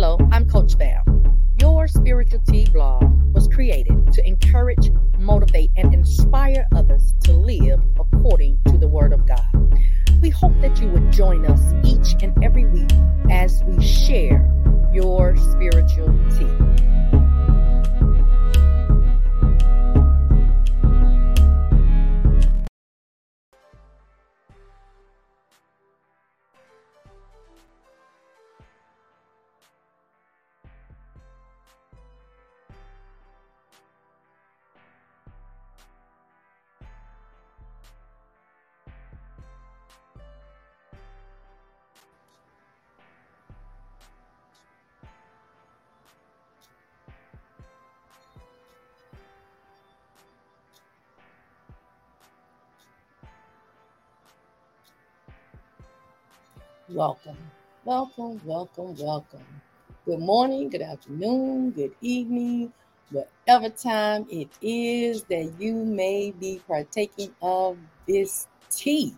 Hello, I'm Coach Val. Your spiritual tea blog was created to encourage, motivate, and inspire others to live according to the Word of God. We hope that you would join us each and every week as we share your spiritual Welcome, welcome, welcome, welcome. Good morning, good afternoon, good evening, whatever time it is that you may be partaking of this tea.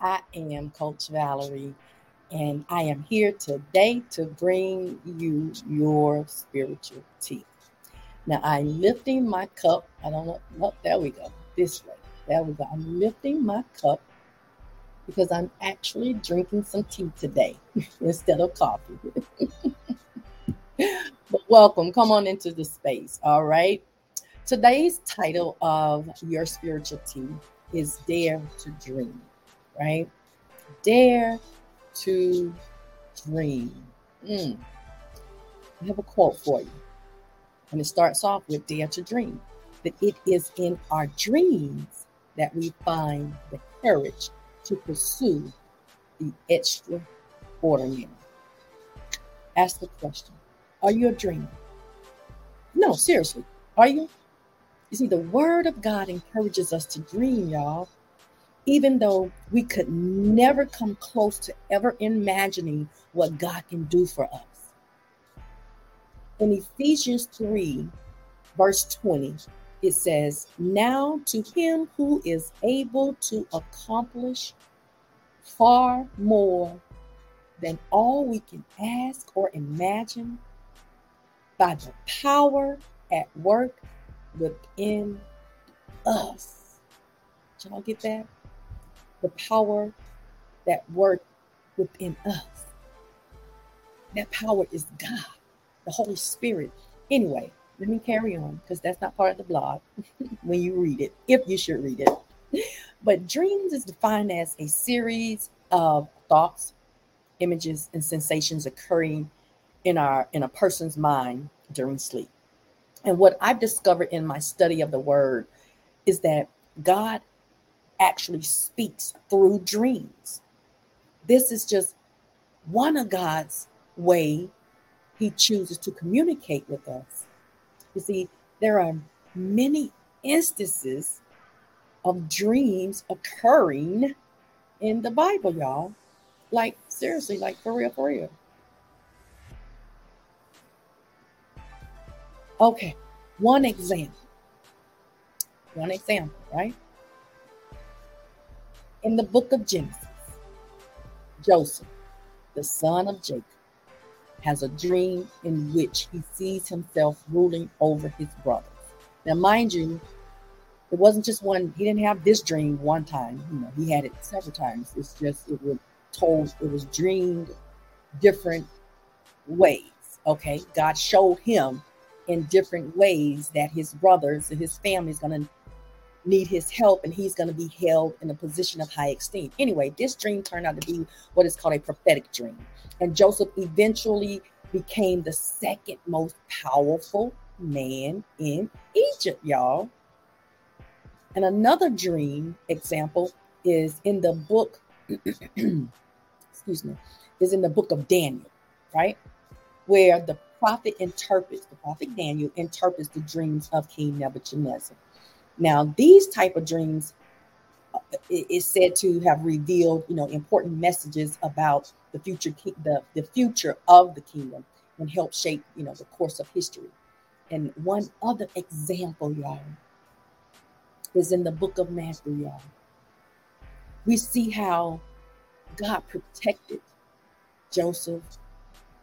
I am Coach Valerie, and I am here today to bring you your spiritual tea. Now, I'm lifting my cup. I don't know. Oh, there we go. This way. There we go. I'm lifting my cup because I'm actually drinking some tea today instead of coffee. but welcome, come on into the space. All right. Today's title of your spiritual tea is Dare to Dream, right? Dare to Dream. Mm. I have a quote for you. And it starts off with Dare to Dream. That it is in our dreams that we find the courage to pursue the extraordinary. Ask the question Are you a dreamer? No, seriously, are you? You see, the Word of God encourages us to dream, y'all, even though we could never come close to ever imagining what God can do for us. In Ephesians 3, verse 20, it says, Now to him who is able to accomplish far more than all we can ask or imagine by the power at work within us. Did y'all get that? The power that work within us. That power is God, the Holy Spirit. Anyway, let me carry on because that's not part of the blog when you read it, if you should read it. But dreams is defined as a series of thoughts, images, and sensations occurring in our in a person's mind during sleep. And what I've discovered in my study of the word is that God actually speaks through dreams. This is just one of God's way he chooses to communicate with us. You see, there are many instances of dreams occurring in the Bible, y'all. Like, seriously, like for real, for real. Okay, one example. One example, right? In the book of Genesis, Joseph, the son of Jacob, has a dream in which he sees himself ruling over his brothers. Now, mind you, it wasn't just one, he didn't have this dream one time, you know, he had it several times. It's just, it was told, it was dreamed different ways. Okay. God showed him in different ways that his brothers and his family is going to need his help and he's going to be held in a position of high esteem. Anyway, this dream turned out to be what is called a prophetic dream. And Joseph eventually became the second most powerful man in Egypt, y'all. And another dream example is in the book, excuse me, is in the book of Daniel, right? Where the prophet interprets, the prophet Daniel interprets the dreams of King Nebuchadnezzar. Now, these type of dreams uh, is said to have revealed, you know, important messages about the future, the, the future of the kingdom and help shape, you know, the course of history. And one other example, y'all, is in the book of Matthew, y'all. We see how God protected Joseph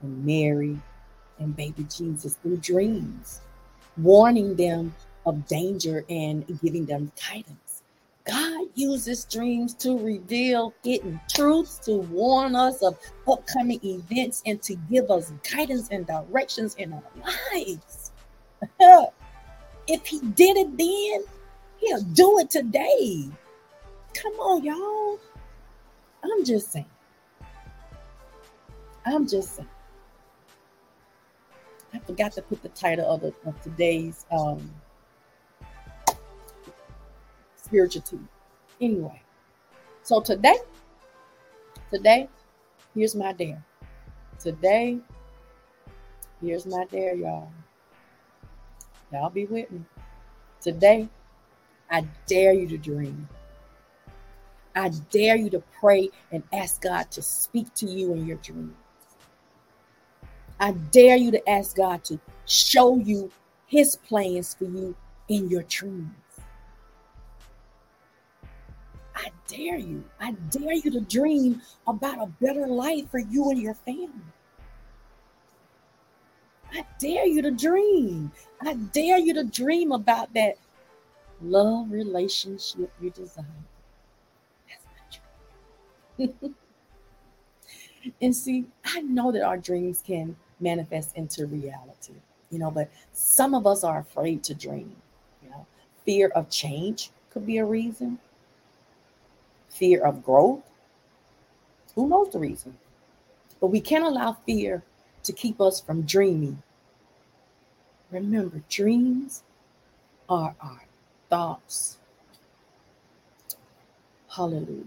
and Mary and baby Jesus through dreams, warning them of danger and giving them guidance. God uses dreams to reveal hidden truths, to warn us of upcoming events, and to give us guidance and directions in our lives. if He did it then, He'll do it today. Come on, y'all. I'm just saying. I'm just saying. I forgot to put the title of, the, of today's um, spiritual tea. Anyway, so today, today, here's my dare. Today, here's my dare, y'all. Y'all be with me. Today, I dare you to dream. I dare you to pray and ask God to speak to you in your dreams. I dare you to ask God to show you his plans for you in your dreams. I dare you. I dare you to dream about a better life for you and your family. I dare you to dream. I dare you to dream about that love relationship you desire. That's my dream. and see, I know that our dreams can manifest into reality, you know, but some of us are afraid to dream, you know. Fear of change could be a reason fear of growth. Who knows the reason? But we can't allow fear to keep us from dreaming. Remember, dreams are our thoughts. Hallelujah.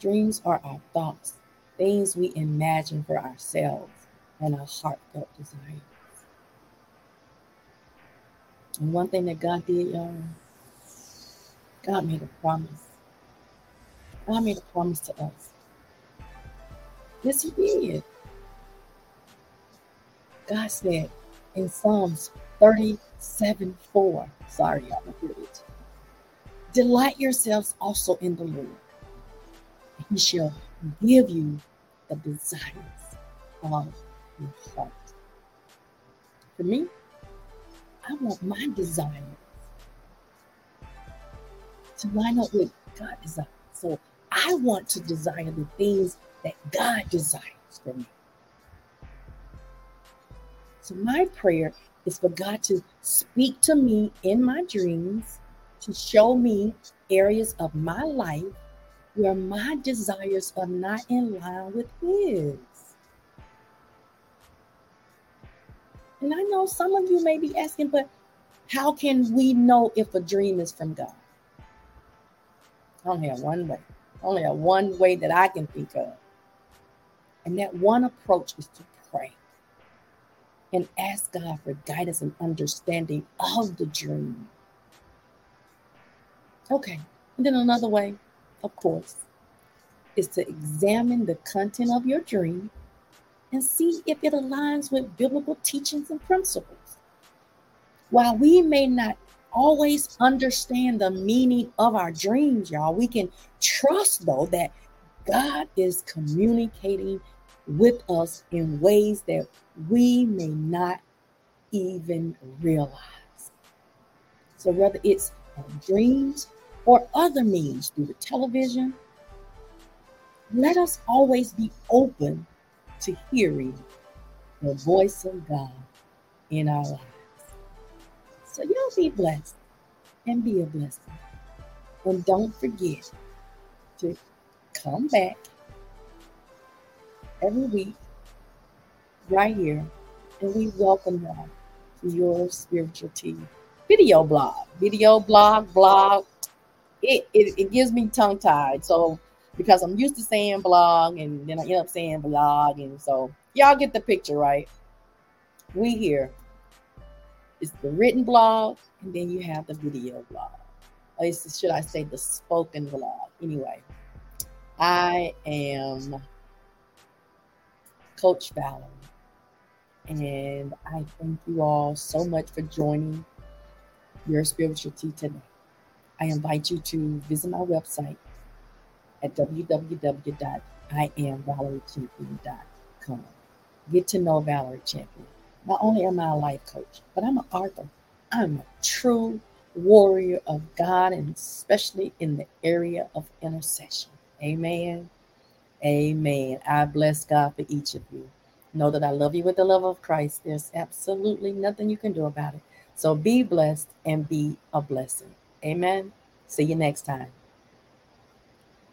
Dreams are our thoughts, things we imagine for ourselves and our heartfelt desires. And one thing that God did, y'all, God made a promise. God made a promise to us. Yes, He did. God said in Psalms 37 4, sorry, y'all, I it. Delight yourselves also in the Lord, He shall give you the desires of your heart. For me, I want my desire to line up with God desires. So I want to desire the things that God desires for me. So my prayer is for God to speak to me in my dreams, to show me areas of my life where my desires are not in line with His. And I know some of you may be asking, but how can we know if a dream is from God? Only have one way. Only have one way that I can think of. And that one approach is to pray and ask God for guidance and understanding of the dream. Okay. And then another way, of course, is to examine the content of your dream and see if it aligns with biblical teachings and principles. While we may not always understand the meaning of our dreams, y'all. We can trust, though, that God is communicating with us in ways that we may not even realize. So, whether it's dreams or other means through the television, let us always be open to hearing the voice of God in our lives. So y'all be blessed and be a blessing. And don't forget to come back every week right here. And we welcome y'all to your spiritual tea video blog. Video blog, blog. It, it, it gives me tongue tied. So because I'm used to saying blog and then I end up saying blog. And so y'all get the picture, right? We here it's the written blog, and then you have the video blog. Or it's, should I say the spoken blog? Anyway, I am Coach Valerie, and I thank you all so much for joining your spiritual tea today. I invite you to visit my website at www.iamvaleriechampion.com. Get to know Valerie Champion. Not only am I a life coach, but I'm an author. I'm a true warrior of God, and especially in the area of intercession. Amen. Amen. I bless God for each of you. Know that I love you with the love of Christ. There's absolutely nothing you can do about it. So be blessed and be a blessing. Amen. See you next time.